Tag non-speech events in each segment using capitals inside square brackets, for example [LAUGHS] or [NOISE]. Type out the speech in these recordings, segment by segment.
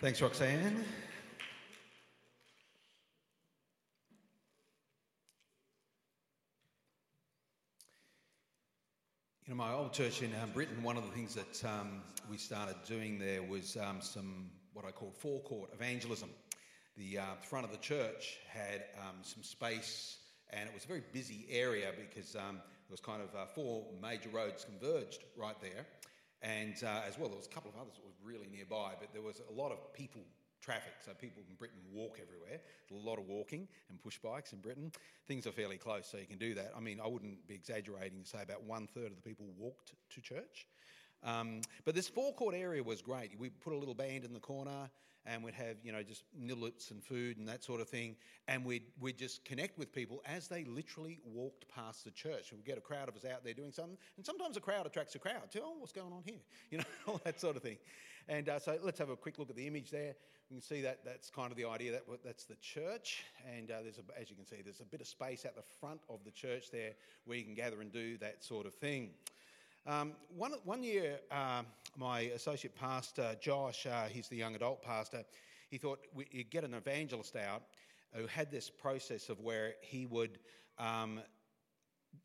Thanks, Roxanne. You know, my old church in um, Britain, one of the things that um, we started doing there was um, some what I call forecourt evangelism. The uh, front of the church had um, some space, and it was a very busy area because um, there was kind of uh, four major roads converged right there. And uh, as well, there was a couple of others that were really nearby, but there was a lot of people traffic. So people in Britain walk everywhere. There's a lot of walking and push bikes in Britain. Things are fairly close, so you can do that. I mean, I wouldn't be exaggerating to say about one third of the people walked to church. Um, but this forecourt area was great. We put a little band in the corner and we'd have, you know, just nillets and food and that sort of thing. And we'd, we'd just connect with people as they literally walked past the church. We'd get a crowd of us out there doing something. And sometimes a crowd attracts a crowd too. Oh, what's going on here? [LAUGHS] You know, all that sort of thing. And uh, so let's have a quick look at the image there. You can see that that's kind of the idea. That that's the church. And uh, there's a, as you can see, there's a bit of space at the front of the church there where you can gather and do that sort of thing. Um, one, one year, uh, my associate pastor, Josh, uh, he's the young adult pastor, he thought we'd get an evangelist out who had this process of where he would um,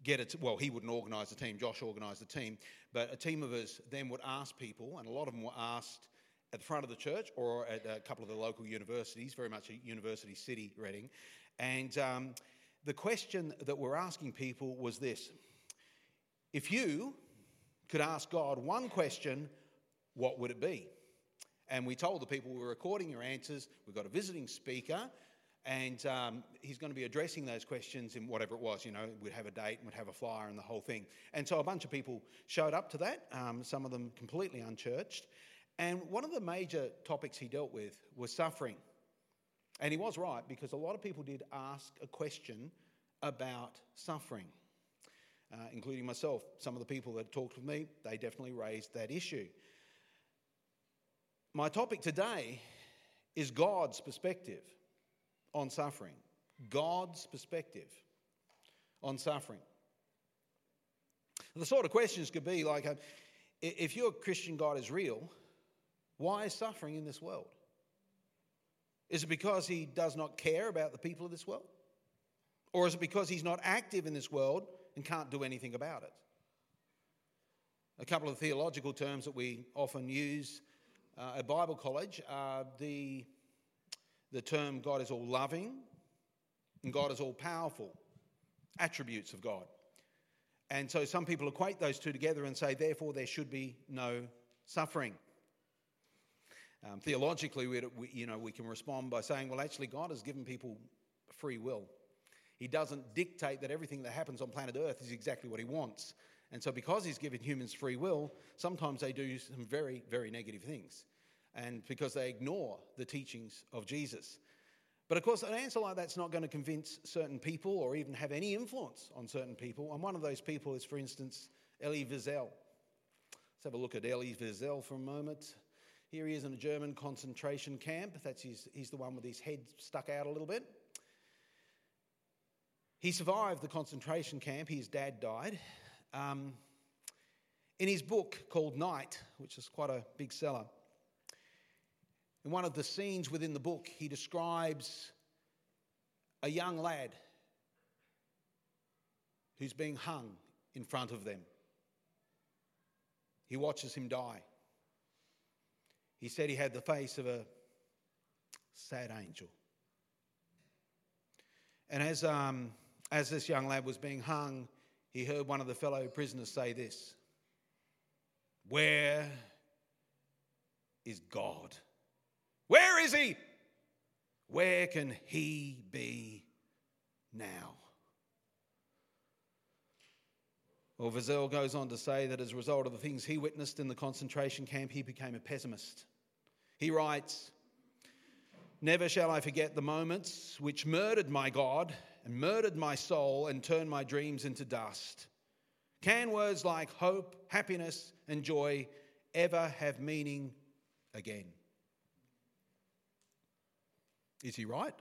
get it, well, he wouldn't organise the team, Josh organised the team, but a team of us then would ask people, and a lot of them were asked at the front of the church or at a couple of the local universities, very much a university city, Reading. And um, the question that we're asking people was this If you could ask God one question, what would it be? And we told the people we were recording your answers. We've got a visiting speaker, and um, he's going to be addressing those questions in whatever it was. You know, we'd have a date and we'd have a flyer and the whole thing. And so a bunch of people showed up to that, um, some of them completely unchurched. And one of the major topics he dealt with was suffering. And he was right because a lot of people did ask a question about suffering uh, including myself. Some of the people that talked with me, they definitely raised that issue. My topic today is God's perspective on suffering. God's perspective on suffering. The sort of questions could be like uh, if your Christian God is real, why is suffering in this world? Is it because he does not care about the people of this world? Or is it because he's not active in this world and can't do anything about it. A couple of theological terms that we often use uh, at Bible college are the, the term God is all loving and God is all powerful, attributes of God. And so some people equate those two together and say, therefore, there should be no suffering. Um, theologically, we, you know, we can respond by saying, well, actually, God has given people free will. He doesn't dictate that everything that happens on planet Earth is exactly what he wants. And so, because he's given humans free will, sometimes they do some very, very negative things. And because they ignore the teachings of Jesus. But of course, an answer like that's not going to convince certain people or even have any influence on certain people. And one of those people is, for instance, Elie Wiesel. Let's have a look at Elie Wiesel for a moment. Here he is in a German concentration camp. That's his, he's the one with his head stuck out a little bit. He survived the concentration camp. His dad died. Um, in his book called Night, which is quite a big seller, in one of the scenes within the book, he describes a young lad who's being hung in front of them. He watches him die. He said he had the face of a sad angel. And as um, as this young lad was being hung, he heard one of the fellow prisoners say this Where is God? Where is he? Where can he be now? Well, Wiesel goes on to say that as a result of the things he witnessed in the concentration camp, he became a pessimist. He writes, Never shall I forget the moments which murdered my God and murdered my soul and turned my dreams into dust. Can words like hope, happiness, and joy ever have meaning again? Is he right?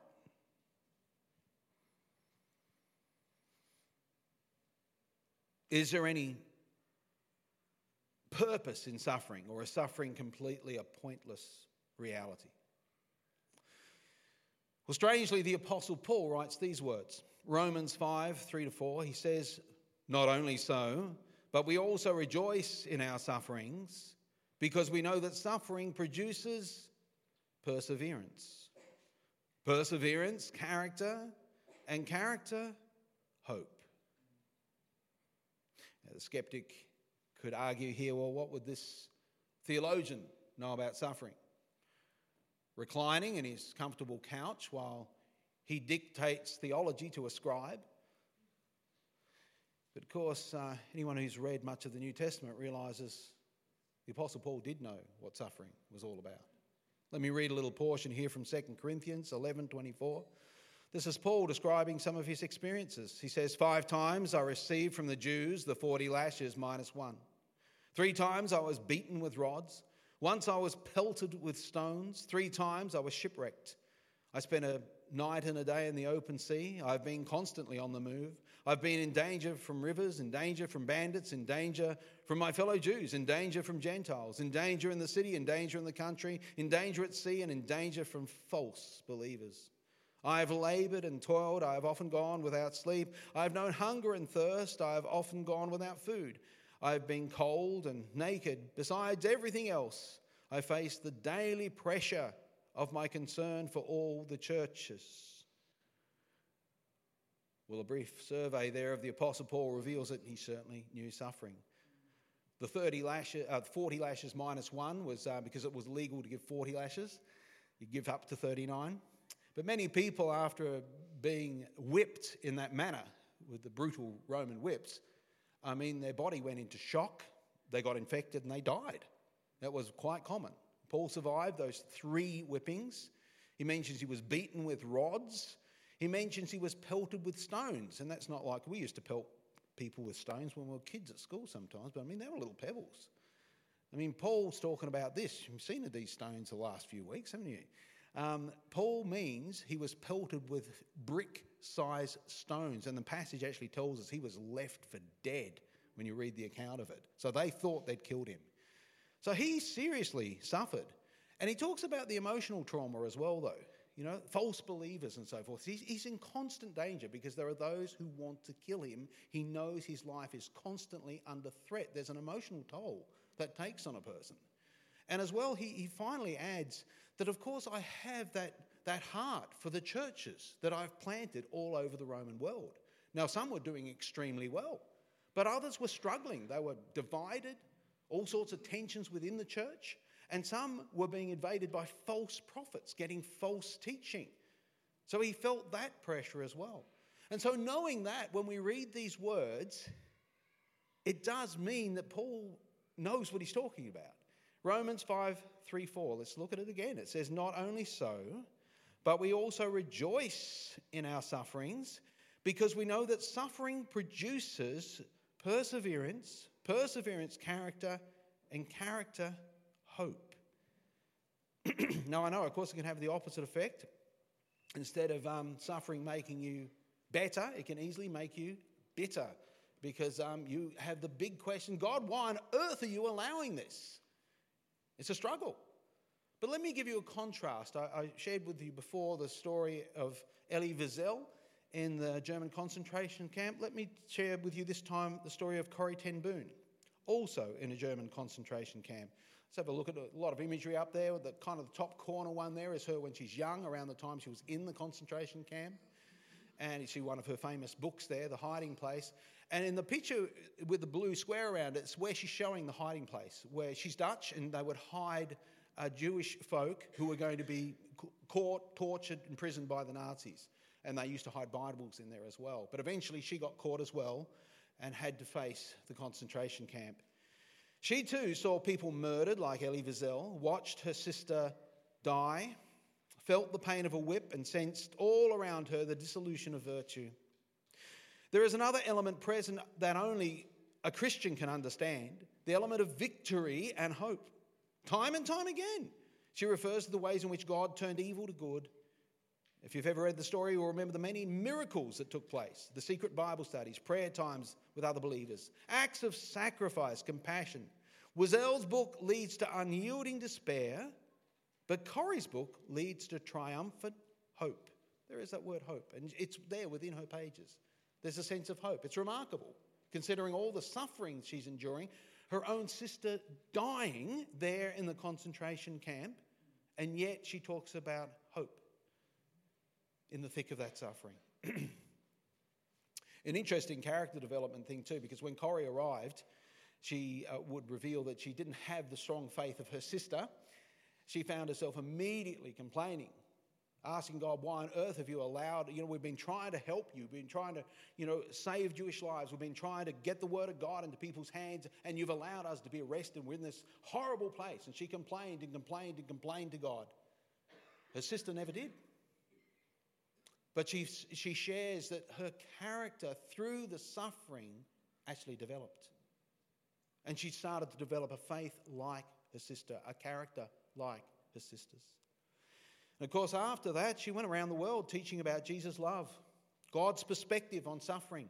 Is there any purpose in suffering, or is suffering completely a pointless reality? Well, strangely, the Apostle Paul writes these words Romans 5 3 to 4. He says, Not only so, but we also rejoice in our sufferings because we know that suffering produces perseverance. Perseverance, character, and character, hope. Now, the skeptic could argue here well, what would this theologian know about suffering? Reclining in his comfortable couch while he dictates theology to a scribe. But of course, uh, anyone who's read much of the New Testament realizes the Apostle Paul did know what suffering was all about. Let me read a little portion here from 2 Corinthians 11 24. This is Paul describing some of his experiences. He says, Five times I received from the Jews the 40 lashes minus one. Three times I was beaten with rods. Once I was pelted with stones. Three times I was shipwrecked. I spent a night and a day in the open sea. I've been constantly on the move. I've been in danger from rivers, in danger from bandits, in danger from my fellow Jews, in danger from Gentiles, in danger in the city, in danger in the country, in danger at sea, and in danger from false believers. I have labored and toiled. I have often gone without sleep. I have known hunger and thirst. I have often gone without food. I have been cold and naked. Besides everything else, I face the daily pressure of my concern for all the churches. Well, a brief survey there of the Apostle Paul reveals that he certainly knew suffering. The 30 lashes, uh, 40 lashes minus one was uh, because it was legal to give 40 lashes. You give up to 39. But many people, after being whipped in that manner with the brutal Roman whips, I mean, their body went into shock, they got infected, and they died. That was quite common. Paul survived those three whippings. He mentions he was beaten with rods. He mentions he was pelted with stones. And that's not like we used to pelt people with stones when we were kids at school sometimes, but I mean, they were little pebbles. I mean, Paul's talking about this. You've seen these stones the last few weeks, haven't you? Um, Paul means he was pelted with brick sized stones. And the passage actually tells us he was left for dead when you read the account of it. So they thought they'd killed him. So he seriously suffered. And he talks about the emotional trauma as well, though. You know, false believers and so forth. He's, he's in constant danger because there are those who want to kill him. He knows his life is constantly under threat. There's an emotional toll that takes on a person. And as well, he, he finally adds that, of course, I have that, that heart for the churches that I've planted all over the Roman world. Now, some were doing extremely well, but others were struggling. They were divided, all sorts of tensions within the church, and some were being invaded by false prophets, getting false teaching. So he felt that pressure as well. And so, knowing that, when we read these words, it does mean that Paul knows what he's talking about. Romans 5 3 4, let's look at it again. It says, Not only so, but we also rejoice in our sufferings because we know that suffering produces perseverance, perseverance, character, and character, hope. [CLEARS THROAT] now, I know, of course, it can have the opposite effect. Instead of um, suffering making you better, it can easily make you bitter because um, you have the big question God, why on earth are you allowing this? It's a struggle. But let me give you a contrast. I, I shared with you before the story of Elie Wiesel in the German concentration camp. Let me share with you this time the story of Corrie Ten Boom also in a German concentration camp. Let's have a look at a lot of imagery up there. The kind of the top corner one there is her when she's young, around the time she was in the concentration camp. And you see one of her famous books there, The Hiding Place. And in the picture with the blue square around it, it's where she's showing the hiding place, where she's Dutch and they would hide uh, Jewish folk who were going to be caught, tortured, imprisoned by the Nazis. And they used to hide Bibles in there as well. But eventually she got caught as well and had to face the concentration camp. She too saw people murdered, like Elie Wiesel, watched her sister die, felt the pain of a whip, and sensed all around her the dissolution of virtue. There is another element present that only a Christian can understand the element of victory and hope. Time and time again, she refers to the ways in which God turned evil to good if you've ever read the story, you'll remember the many miracles that took place the secret Bible studies, prayer times with other believers, acts of sacrifice, compassion. Wiesel's book leads to unyielding despair, but Corrie's book leads to triumphant hope. there is that word hope. And it's there within her pages. There's a sense of hope. It's remarkable, considering all the suffering she's enduring, her own sister dying there in the concentration camp, and yet she talks about hope in the thick of that suffering. [CLEARS THROAT] An interesting character development thing, too, because when Corrie arrived, she uh, would reveal that she didn't have the strong faith of her sister. She found herself immediately complaining, asking God, Why on earth have you allowed? You know, we've been trying to help you, we've been trying to, you know, save Jewish lives, we've been trying to get the word of God into people's hands, and you've allowed us to be arrested. We're in this horrible place. And she complained and complained and complained to God. Her sister never did. But she, she shares that her character through the suffering actually developed. And she started to develop a faith like her sister, a character like her sisters. And of course, after that, she went around the world teaching about Jesus' love, God's perspective on suffering,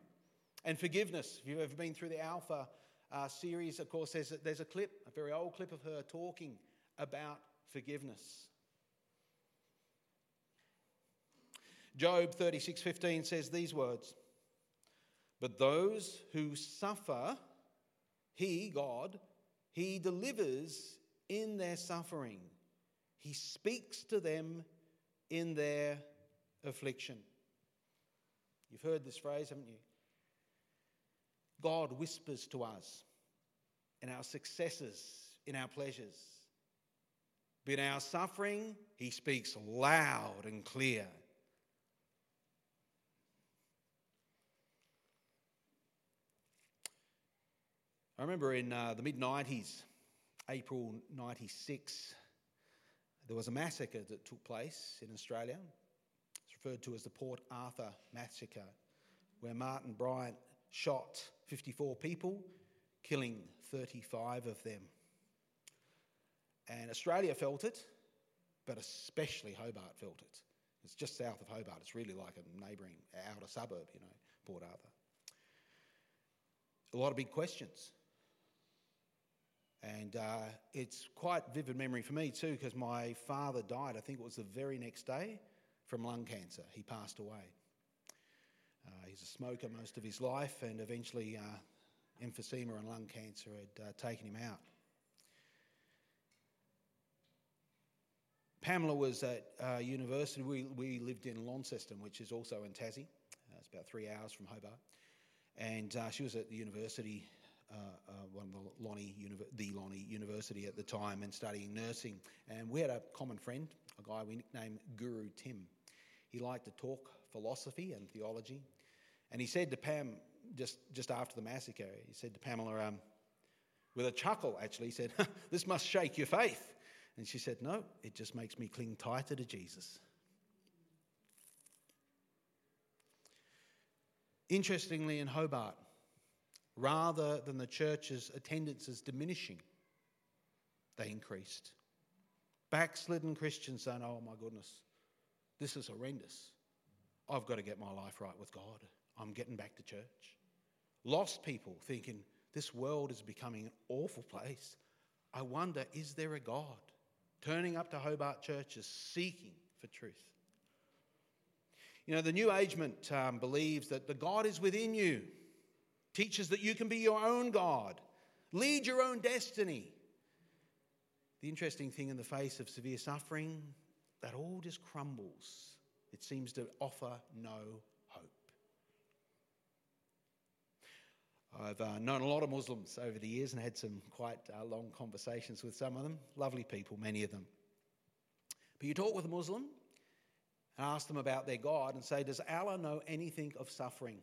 and forgiveness. If you've ever been through the Alpha uh, series, of course, there's a, there's a clip, a very old clip of her talking about forgiveness. Job 36:15 says these words: But those who suffer, he, God, he delivers in their suffering. He speaks to them in their affliction. You've heard this phrase, haven't you? God whispers to us in our successes, in our pleasures. But in our suffering, He speaks loud and clear. I remember in uh, the mid 90s, April 96, there was a massacre that took place in Australia. It's referred to as the Port Arthur Massacre, where Martin Bryant shot 54 people, killing 35 of them. And Australia felt it, but especially Hobart felt it. It's just south of Hobart. It's really like a neighbouring outer suburb, you know, Port Arthur. A lot of big questions. And uh, it's quite vivid memory for me too, because my father died, I think it was the very next day, from lung cancer. He passed away. Uh, he's a smoker most of his life, and eventually uh, emphysema and lung cancer had uh, taken him out. Pamela was at uh, university. We, we lived in Launceston, which is also in Tassie. Uh, it's about three hours from Hobart. And she was at the university one of the Lonnie, the Lonnie University at the time and studying nursing. And we had a common friend, a guy we nicknamed Guru Tim. He liked to talk philosophy and theology. And he said to Pam, just, just after the massacre, he said to Pamela, um, with a chuckle actually, he said, [LAUGHS] This must shake your faith. And she said, No, it just makes me cling tighter to Jesus. Interestingly, in Hobart, rather than the church's attendances diminishing, they increased. Backslidden Christians saying, Oh my goodness, this is horrendous. I've got to get my life right with God. I'm getting back to church. Lost people thinking, This world is becoming an awful place. I wonder, is there a God? Turning up to Hobart churches seeking for truth. You know, the New Agement um, believes that the God is within you teaches that you can be your own God, lead your own destiny. The interesting thing in the face of severe suffering, that all just crumbles. It seems to offer no hope. I've uh, known a lot of Muslims over the years and had some quite uh, long conversations with some of them. Lovely people, many of them. But you talk with a Muslim and ask them about their God and say, Does Allah know anything of suffering?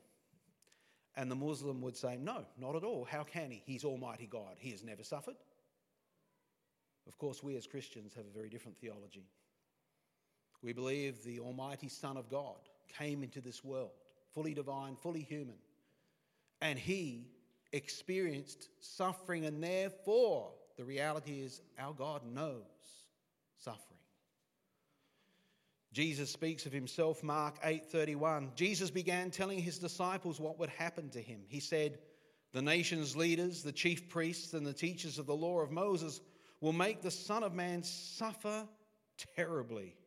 And the Muslim would say, No, not at all. How can he? He's Almighty God. He has never suffered. Of course, we as Christians have a very different theology. We believe the Almighty Son of God came into this world, fully divine, fully human, and he experienced suffering, and therefore the reality is our God knows suffering. Jesus speaks of himself, Mark 8:31. Jesus began telling his disciples what would happen to him. He said, "The nation's leaders, the chief priests and the teachers of the law of Moses will make the Son of Man suffer terribly.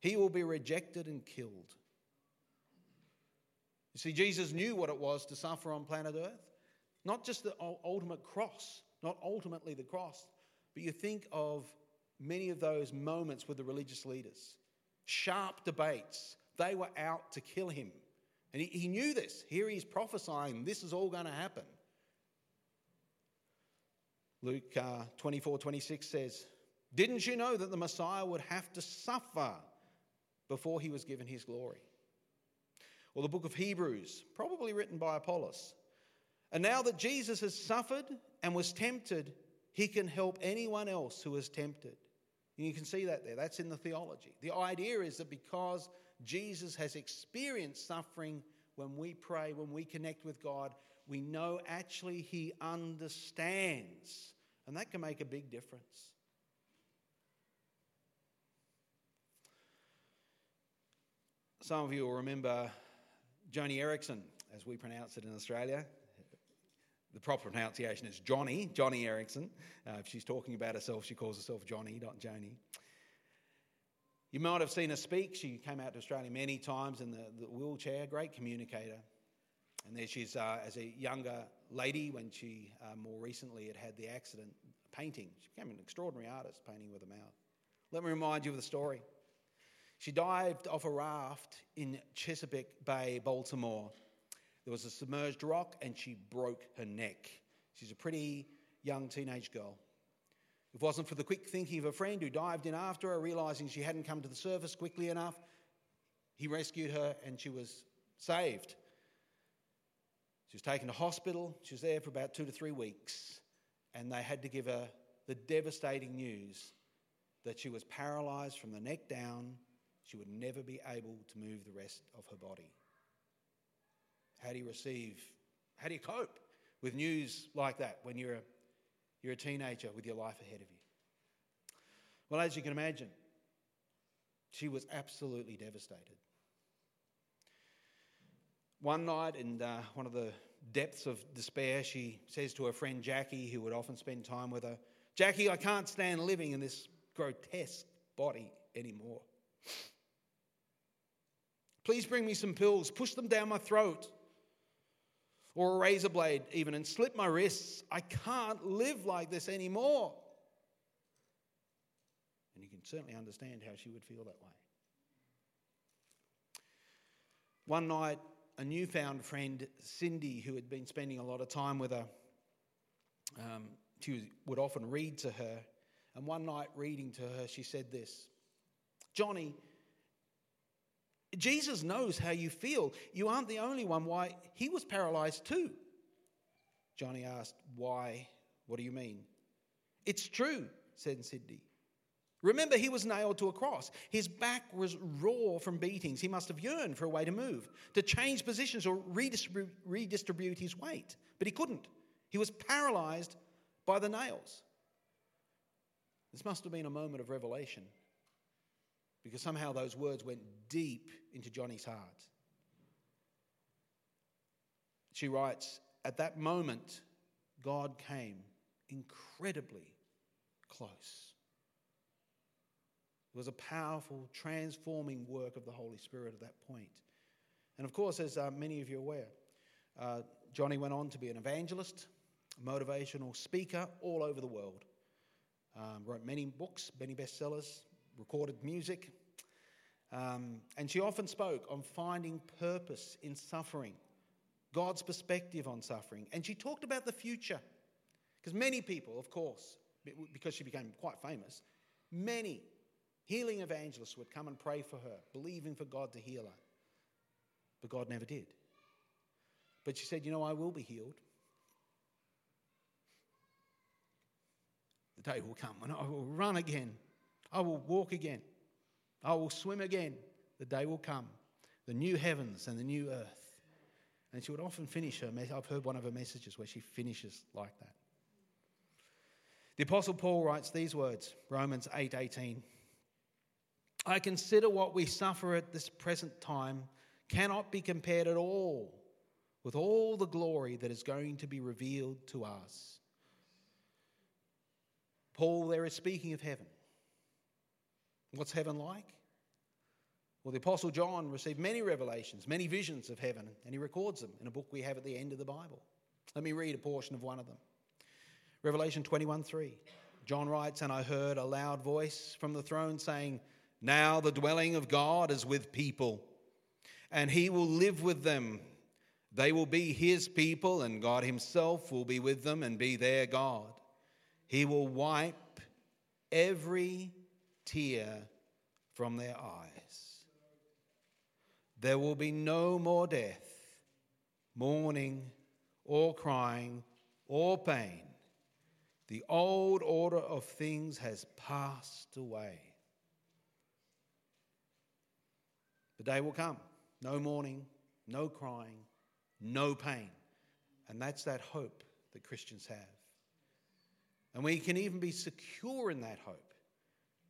He will be rejected and killed. You see, Jesus knew what it was to suffer on planet Earth. Not just the ultimate cross, not ultimately the cross, but you think of many of those moments with the religious leaders, sharp debates. They were out to kill him. And he, he knew this. Here he's prophesying this is all going to happen. Luke uh, 24 26 says, Didn't you know that the Messiah would have to suffer before he was given his glory? Or the book of Hebrews, probably written by Apollos. And now that Jesus has suffered and was tempted, he can help anyone else who is tempted. And you can see that there. That's in the theology. The idea is that because Jesus has experienced suffering when we pray, when we connect with God, we know actually he understands. And that can make a big difference. Some of you will remember Joni Eareckson, as we pronounce it in Australia. The proper pronunciation is Johnny, Johnny Eareckson. Uh, if she's talking about herself, she calls herself Johnny, not Joni. You might have seen her speak. She came out to Australia many times in the, the wheelchair, great communicator. And there she's, uh, as a younger lady, when she uh, more recently had had the accident painting, she became an extraordinary artist painting with a mouth. Let me remind you of the story. She dived off a raft in Chesapeake Bay, Baltimore. There was a submerged rock and she broke her neck. She's a pretty young teenage girl. If it wasn't for the quick thinking of a friend who dived in after her, realizing she hadn't come to the surface quickly enough, he rescued her and she was saved. She was taken to hospital. She was there for about two to three weeks, and they had to give her the devastating news that she was paralyzed from the neck down. She would never be able to move the rest of her body. How do you receive, how do you cope with news like that when you're a, you're a teenager with your life ahead of you? Well, as you can imagine, she was absolutely devastated. One night, in uh, one of the depths of despair, she says to her friend Jackie, who would often spend time with her, Jackie, I can't stand living in this grotesque body anymore. Please bring me some pills, push them down my throat or a razor blade, even, and slip my wrists. I can't live like this anymore. And you can certainly understand how she would feel that way. One night, a newfound friend, Cindy, who had been spending a lot of time with her, um, she would often read to her. And one night, reading to her, she said this Johnny, Jesus knows how you feel. You aren't the only one. Why? He was paralyzed too. Johnny asked, Why? What do you mean? It's true, said Cindy. Remember, he was nailed to a cross. His back was raw from beatings. He must have yearned for a way to move, to change positions or redistribute, redistribute his weight. But he couldn't. He was paralyzed by the nails. This must have been a moment of revelation because somehow those words went deep into Johnny's heart. She writes, At that moment, God came incredibly close. It was a powerful, transforming work of the Holy Spirit at that point. And of course, as uh, many of you are aware, uh, Johnny went on to be an evangelist, a motivational speaker all over the world. Um, wrote many books, many bestsellers, recorded music. Um, and she often spoke on finding purpose in suffering, God's perspective on suffering. And she talked about the future. Because many people, of course, because she became quite famous, many healing evangelists would come and pray for her, believing for God to heal her. But God never did. But she said, You know, I will be healed. The day will come when I will run again I will walk again. I will swim again. The day will come. The new heavens and the new earth. And she would often finish her I've heard one of her messages where she finishes like that. The apostle Paul writes these words, Romans 8:18. I consider what we suffer at this present time cannot be compared at all with all the glory that is going to be revealed to us. Paul there is speaking of heaven. What's heaven like? Well, the Apostle John received many revelations, many visions of heaven, and he records them in a book we have at the end of the Bible. Let me read a portion of one of them. Revelation 21 3. John writes, And I heard a loud voice from the throne saying, Now the dwelling of God is with people, and he will live with them. They will be his people, and God himself will be with them and be their God. He will wipe every tear from their eyes. There will be no more death, mourning, or crying, or pain. The old order of things has passed away. The day will come. No mourning, no crying, no pain. And that's that hope that Christians have. And we can even be secure in that hope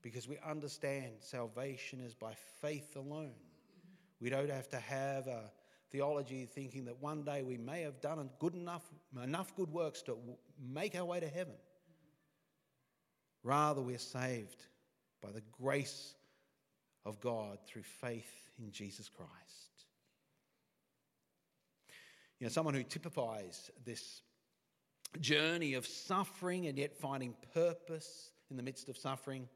because we understand salvation is by faith alone. We don't have to have a theology thinking that one day we may have done good enough, enough good works to make our way to heaven. Rather, we're saved by the grace of God through faith in Jesus Christ. You know, someone who typifies this journey of suffering and yet finding purpose in the midst of suffering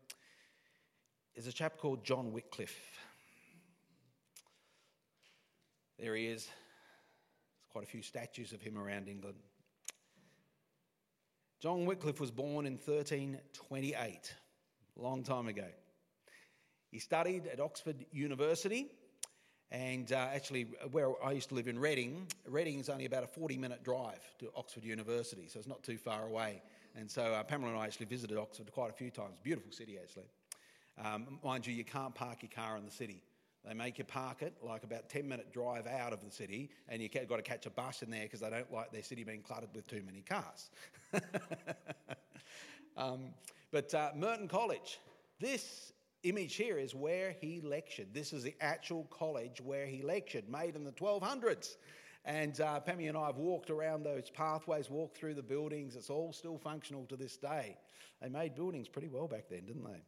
is a chap called John Wycliffe. There he is. There's quite a few statues of him around England. John Wycliffe was born in 1328, a long time ago. He studied at Oxford University, and uh, actually, where I used to live in Reading, Reading is only about a 40 minute drive to Oxford University, so it's not too far away. And so, uh, Pamela and I actually visited Oxford quite a few times. Beautiful city, actually. Um, mind you, you can't park your car in the city. They make you park it like about 10 minute drive out of the city, and you've got to catch a bus in there because they don't like their city being cluttered with too many cars. [LAUGHS] um, but uh, Merton College, this image here is where he lectured. This is the actual college where he lectured, made in the 1200s. And uh, Pammy and I have walked around those pathways, walked through the buildings. It's all still functional to this day. They made buildings pretty well back then, didn't they?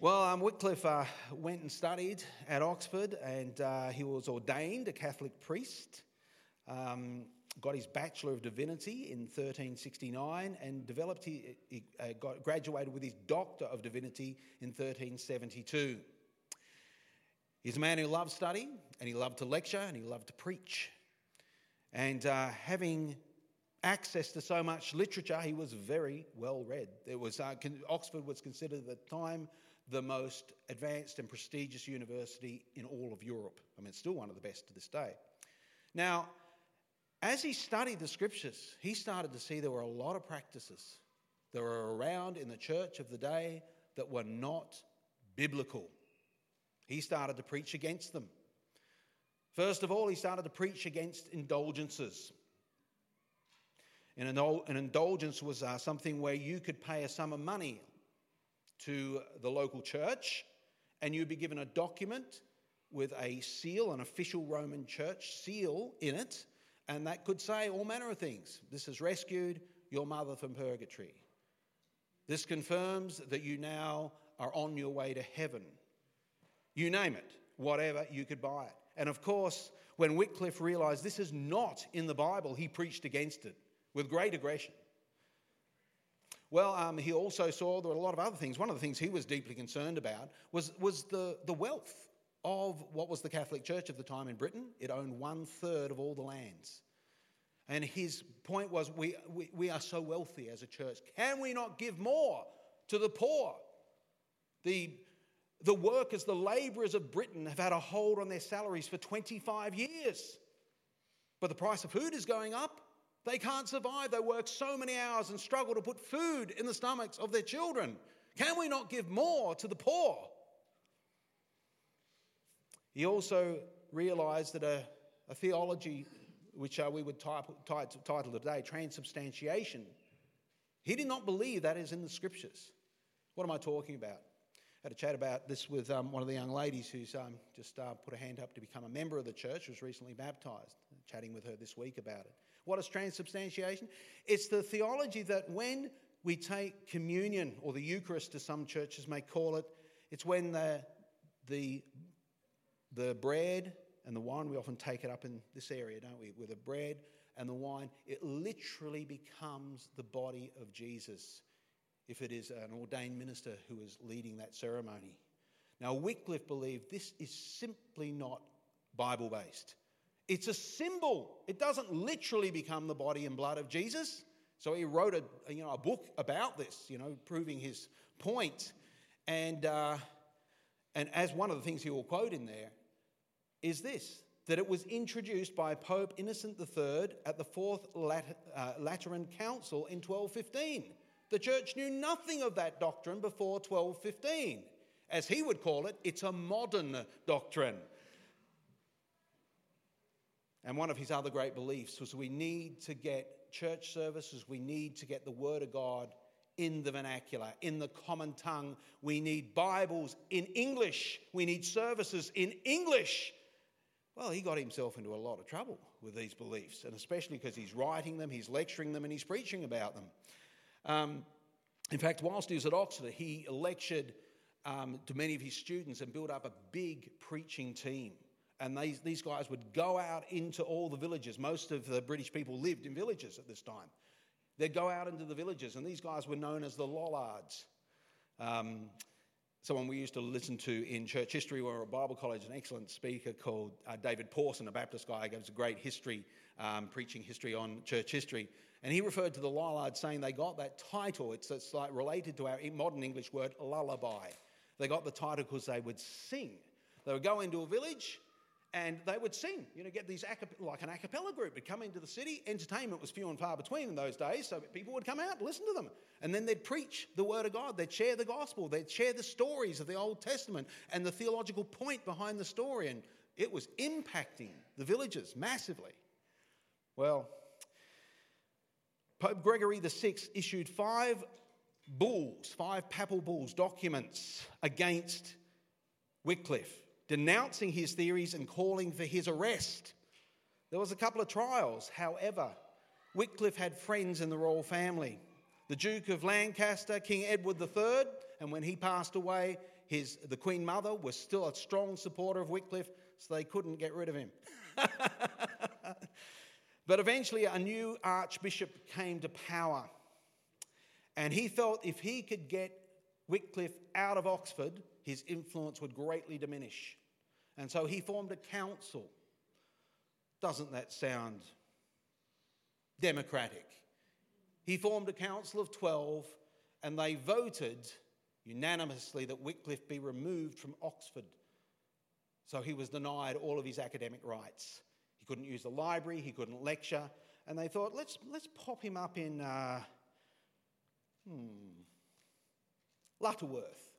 Well, um, Wycliffe uh, went and studied at Oxford and uh, he was ordained a Catholic priest. Um, got his Bachelor of Divinity in 1369 and developed, he, he uh, got, graduated with his Doctor of Divinity in 1372. He's a man who loved study and he loved to lecture and he loved to preach. And uh, having access to so much literature, he was very well read. There was, uh, Oxford was considered at the time the most advanced and prestigious university in all of Europe. I mean, it's still one of the best to this day. Now, as he studied the scriptures, he started to see there were a lot of practices that were around in the church of the day that were not biblical. He started to preach against them. First of all, he started to preach against indulgences. And an indulgence was uh, something where you could pay a sum of money to the local church, and you'd be given a document with a seal, an official Roman church seal in it, and that could say all manner of things. This has rescued your mother from purgatory. This confirms that you now are on your way to heaven. You name it, whatever, you could buy it. And of course, when Wycliffe realized this is not in the Bible, he preached against it with great aggression. Well, um, he also saw there were a lot of other things. One of the things he was deeply concerned about was, was the, the wealth of what was the Catholic Church of the time in Britain. It owned one third of all the lands. And his point was we, we, we are so wealthy as a church. Can we not give more to the poor? The, the workers, the labourers of Britain have had a hold on their salaries for 25 years. But the price of food is going up. They can't survive. They work so many hours and struggle to put food in the stomachs of their children. Can we not give more to the poor? He also realized that a, a theology, which uh, we would type, type, title today, transubstantiation, he did not believe that is in the scriptures. What am I talking about? Had a chat about this with um, one of the young ladies who's um, just uh, put a hand up to become a member of the church, was recently baptized. Chatting with her this week about it. What is transubstantiation? It's the theology that when we take communion, or the Eucharist as some churches may call it, it's when the, the, the bread and the wine, we often take it up in this area, don't we? With the bread and the wine, it literally becomes the body of Jesus if it is an ordained minister who is leading that ceremony. Now, Wycliffe believed this is simply not Bible based. It's a symbol. It doesn't literally become the body and blood of Jesus. So he wrote a, you know, a book about this, you know, proving his point. And, uh, and as one of the things he will quote in there is this that it was introduced by Pope Innocent III at the Fourth uh, Lateran Council in 1215. The church knew nothing of that doctrine before 1215. As he would call it, it's a modern doctrine. And one of his other great beliefs was we need to get church services, we need to get the Word of God in the vernacular, in the common tongue. We need Bibles in English, we need services in English. Well, he got himself into a lot of trouble with these beliefs, and especially because he's writing them, he's lecturing them, and he's preaching about them. Um, in fact, whilst he was at Oxford, he lectured um, to many of his students and built up a big preaching team. And these, these guys would go out into all the villages. Most of the British people lived in villages at this time. They'd go out into the villages, and these guys were known as the Lollards. Um, someone we used to listen to in church history or at Bible college, an excellent speaker called uh, David Pawson, a Baptist guy, gives a great history, um, preaching history on church history. And he referred to the Lollards saying they got that title. It's, it's like related to our modern English word, lullaby. They got the title because they would sing. They would go into a village and they would sing. You know, get these like an a cappella group would come into the city. Entertainment was few and far between in those days, so people would come out listen to them. And then they'd preach the word of God. They'd share the gospel. They'd share the stories of the Old Testament and the theological point behind the story. And it was impacting the villages massively. Well, Pope Gregory VI issued five bulls, five papal bulls, documents against Wycliffe, denouncing his theories and calling for his arrest. There was a couple of trials. However, Wycliffe had friends in the royal family. The Duke of Lancaster, King Edward III, and when he passed away, his, the Queen Mother was still a strong supporter of Wycliffe, so they couldn't get rid of him. [LAUGHS] but eventually, a new archbishop came to power. And he felt if he could get Wycliffe out of Oxford, his influence would greatly diminish. And so he formed a council. Doesn't that sound democratic? He formed a council of 12 and they voted unanimously that Wycliffe be removed from Oxford. So he was denied all of his academic rights. Couldn't use the library, he couldn't lecture, and they thought, let's, let's pop him up in. Uh, Hmm. Lutterworth.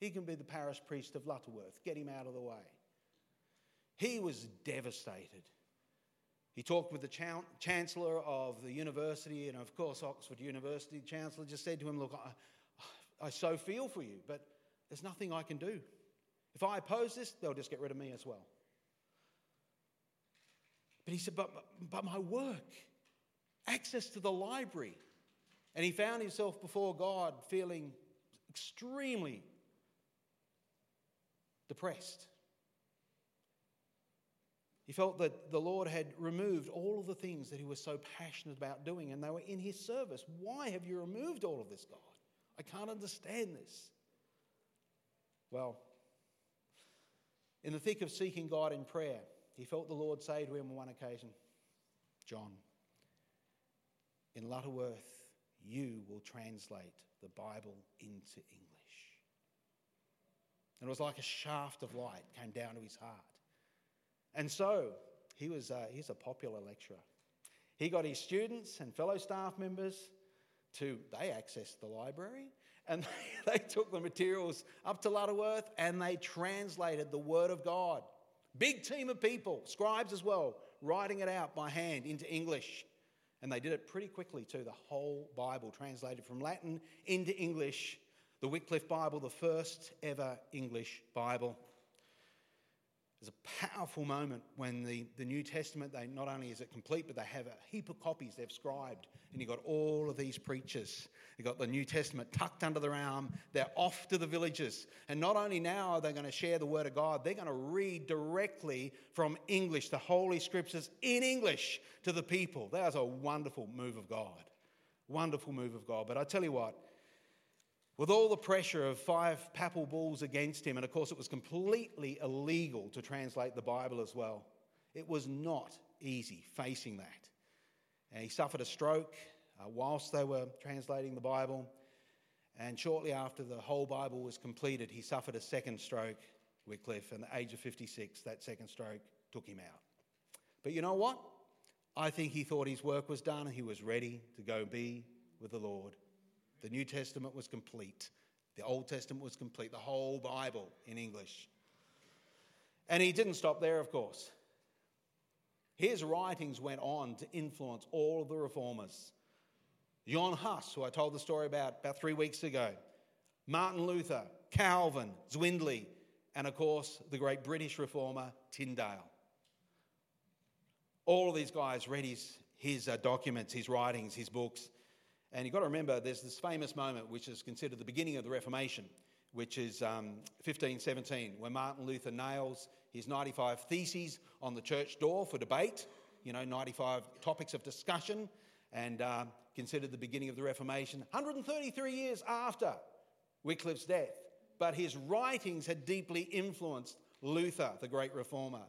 He can be the parish priest of Lutterworth. Get him out of the way. He was devastated. He talked with the chancellor of the university, and of course, Oxford University chancellor just said to him, Look, I, I so feel for you, but there's nothing I can do. If I oppose this, they'll just get rid of me as well. But he said, But, but, my work, access to the library, and he found himself before God feeling extremely depressed. He felt that the Lord had removed all of the things that he was so passionate about doing, and they were in his service. Why have you removed all of this, God? I can't understand this. Well, in the thick of seeking God in prayer, he felt the Lord say to him on one occasion, John, in Lutterworth, you will translate the Bible into English. And it was like a shaft of light came down to his heart. And so he was uh, he's a popular lecturer. He got his students and fellow staff members to, they accessed the library and [LAUGHS] they, they took the materials up to Lutterworth and they translated the Word of God. Big team of people, scribes as well, writing it out by hand into English. And they did it pretty quickly too. The whole Bible translated from Latin into English. The Wycliffe Bible, the first ever English Bible. There's a powerful moment when the, the New Testament, they not only is it complete, but they have a heap of copies they've scribed. And you've got all of these preachers. You've got the New Testament tucked under their arm. They're off to the villages. And not only now are they going to share the Word of God, they're going to read directly from English, the Holy Scriptures in English to the people. That was a wonderful move of God. Wonderful move of God. But I tell you what, with all the pressure of five papal bulls against him, and of course it was completely illegal to translate the Bible as well, it was not easy facing that. And he suffered a stroke uh, whilst they were translating the Bible, and shortly after the whole Bible was completed, he suffered a second stroke, Wycliffe, and at the age of 56, that second stroke took him out. But you know what? I think he thought his work was done and he was ready to go be with the Lord. The New Testament was complete. The Old Testament was complete, the whole Bible in English. And he didn't stop there, of course. His writings went on to influence all the reformers. John Huss, who I told the story about about three weeks ago, Martin Luther, Calvin, Zwingli, and of course the great British reformer Tyndale. All of these guys read his, his uh, documents, his writings, his books, and you've got to remember there's this famous moment which is considered the beginning of the Reformation, which is um, 1517, where Martin Luther nails his 95 theses on the church door for debate, you know, 95 topics of discussion, and uh, considered the beginning of the Reformation 133 years after Wycliffe's death. But his writings had deeply influenced Luther, the great reformer.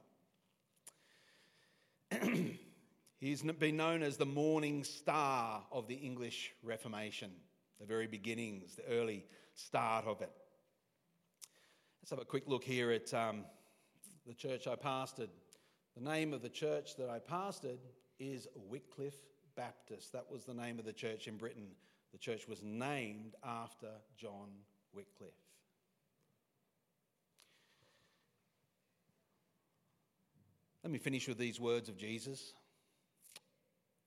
He's been known as the morning star of the English Reformation, the very beginnings, the early start of it. Let's have a quick look here at um, the church I pastored. The name of the church that I pastored is Wycliffe Baptist. That was the name of the church in Britain. The church was named after John Wycliffe. Let me finish with these words of Jesus.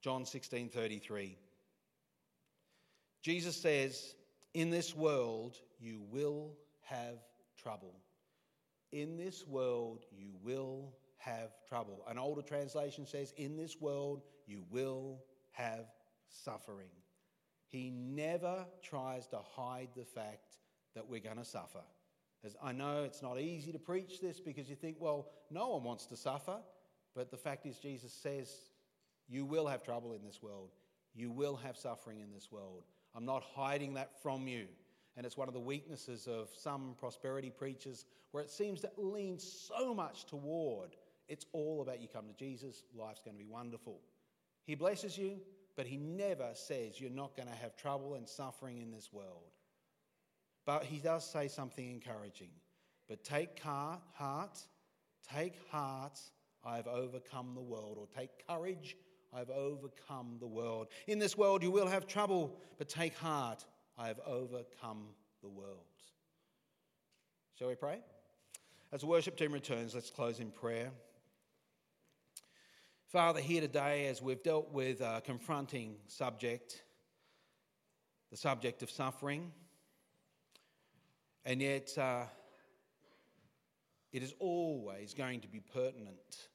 John 16 33. Jesus says, In this world you will have trouble. In this world you will have trouble. An older translation says, In this world you will have suffering. He never tries to hide the fact that we're going to suffer. As I know it's not easy to preach this because you think, well, no one wants to suffer. But the fact is, Jesus says, you will have trouble in this world. You will have suffering in this world. I'm not hiding that from you. And it's one of the weaknesses of some prosperity preachers where it seems to lean so much toward it's all about you come to Jesus, life's going to be wonderful. He blesses you, but he never says you're not going to have trouble and suffering in this world. But he does say something encouraging. But take heart, take heart, I have overcome the world, or take courage, I have overcome the world. In this world you will have trouble, but take heart, I have overcome the world. Shall we pray? As the worship team returns, let's close in prayer. Father, here today, as we've dealt with a confronting subject, the subject of suffering, and yet uh, it is always going to be pertinent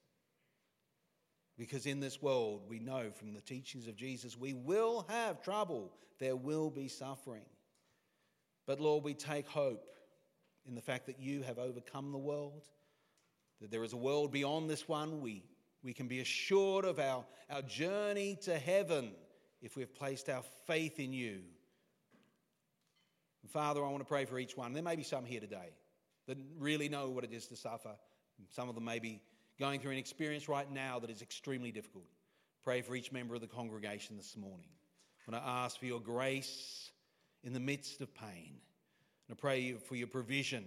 because in this world, we know from the teachings of Jesus, we will have trouble, there will be suffering. But Lord, we take hope in the fact that you have overcome the world, that there is a world beyond this one. We, we can be assured of our, our journey to heaven if we've placed our faith in you. And Father, I want to pray for each one. There may be some here today that really know what it is to suffer. Some of them may be going through an experience right now that is extremely difficult. Pray for each member of the congregation this morning. I want to ask for your grace in the midst of pain. And I pray for your provision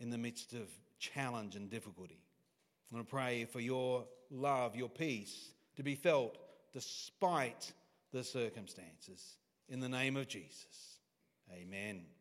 in the midst of challenge and difficulty. I want to pray for your love, your peace to be felt despite the circumstances. In the name of Jesus, amen.